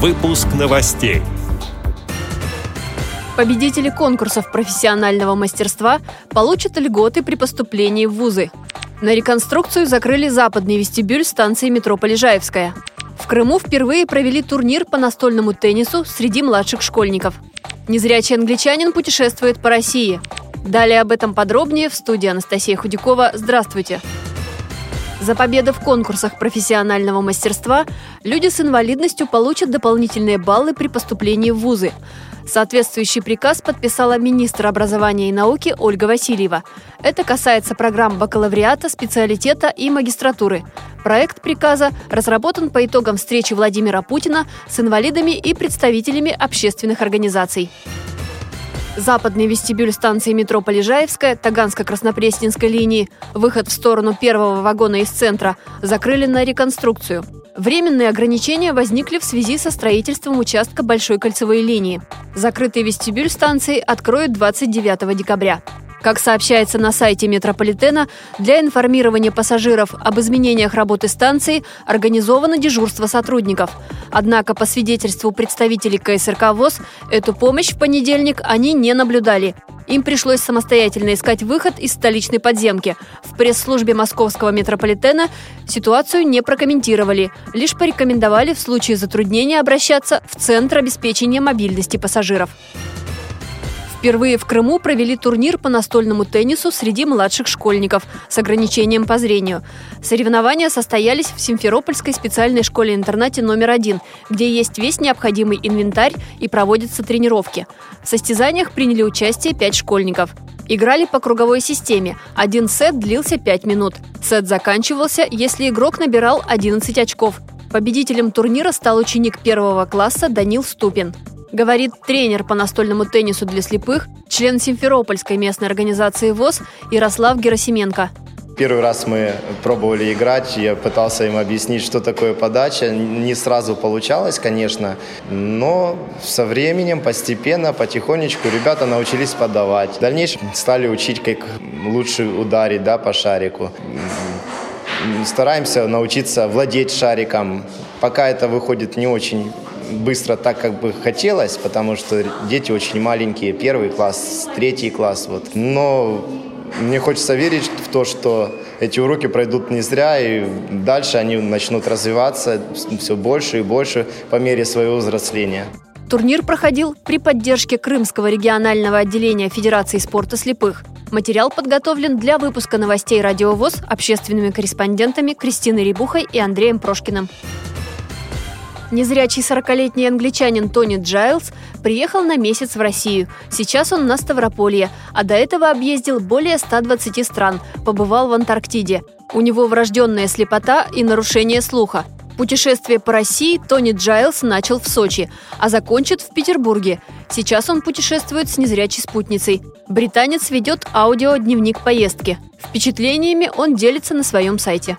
Выпуск новостей. Победители конкурсов профессионального мастерства получат льготы при поступлении в вузы. На реконструкцию закрыли западный вестибюль станции метро Полежаевская. В Крыму впервые провели турнир по настольному теннису среди младших школьников. Незрячий англичанин путешествует по России. Далее об этом подробнее в студии Анастасия Худякова. Здравствуйте! За победы в конкурсах профессионального мастерства люди с инвалидностью получат дополнительные баллы при поступлении в вузы. Соответствующий приказ подписала министр образования и науки Ольга Васильева. Это касается программ бакалавриата, специалитета и магистратуры. Проект приказа разработан по итогам встречи Владимира Путина с инвалидами и представителями общественных организаций. Западный вестибюль станции метро Полежаевская, Таганско-Краснопресненской линии, выход в сторону первого вагона из центра, закрыли на реконструкцию. Временные ограничения возникли в связи со строительством участка Большой кольцевой линии. Закрытый вестибюль станции откроют 29 декабря. Как сообщается на сайте метрополитена, для информирования пассажиров об изменениях работы станции организовано дежурство сотрудников. Однако, по свидетельству представителей КСРК ВОЗ, эту помощь в понедельник они не наблюдали. Им пришлось самостоятельно искать выход из столичной подземки. В пресс-службе московского метрополитена ситуацию не прокомментировали, лишь порекомендовали в случае затруднения обращаться в Центр обеспечения мобильности пассажиров. Впервые в Крыму провели турнир по настольному теннису среди младших школьников с ограничением по зрению. Соревнования состоялись в Симферопольской специальной школе-интернате номер один, где есть весь необходимый инвентарь и проводятся тренировки. В состязаниях приняли участие пять школьников. Играли по круговой системе. Один сет длился 5 минут. Сет заканчивался, если игрок набирал 11 очков. Победителем турнира стал ученик первого класса Данил Ступин говорит тренер по настольному теннису для слепых, член Симферопольской местной организации ВОЗ Ярослав Герасименко. Первый раз мы пробовали играть, я пытался им объяснить, что такое подача. Не сразу получалось, конечно, но со временем, постепенно, потихонечку ребята научились подавать. В дальнейшем стали учить, как лучше ударить да, по шарику. Стараемся научиться владеть шариком. Пока это выходит не очень быстро так, как бы хотелось, потому что дети очень маленькие, первый класс, третий класс. Вот. Но мне хочется верить в то, что эти уроки пройдут не зря, и дальше они начнут развиваться все больше и больше по мере своего взросления. Турнир проходил при поддержке Крымского регионального отделения Федерации спорта слепых. Материал подготовлен для выпуска новостей «Радиовоз» общественными корреспондентами Кристиной Рибухой и Андреем Прошкиным. Незрячий 40-летний англичанин Тони Джайлз приехал на месяц в Россию. Сейчас он на Ставрополье, а до этого объездил более 120 стран, побывал в Антарктиде. У него врожденная слепота и нарушение слуха. Путешествие по России Тони Джайлз начал в Сочи, а закончит в Петербурге. Сейчас он путешествует с незрячей спутницей. Британец ведет аудиодневник поездки. Впечатлениями он делится на своем сайте.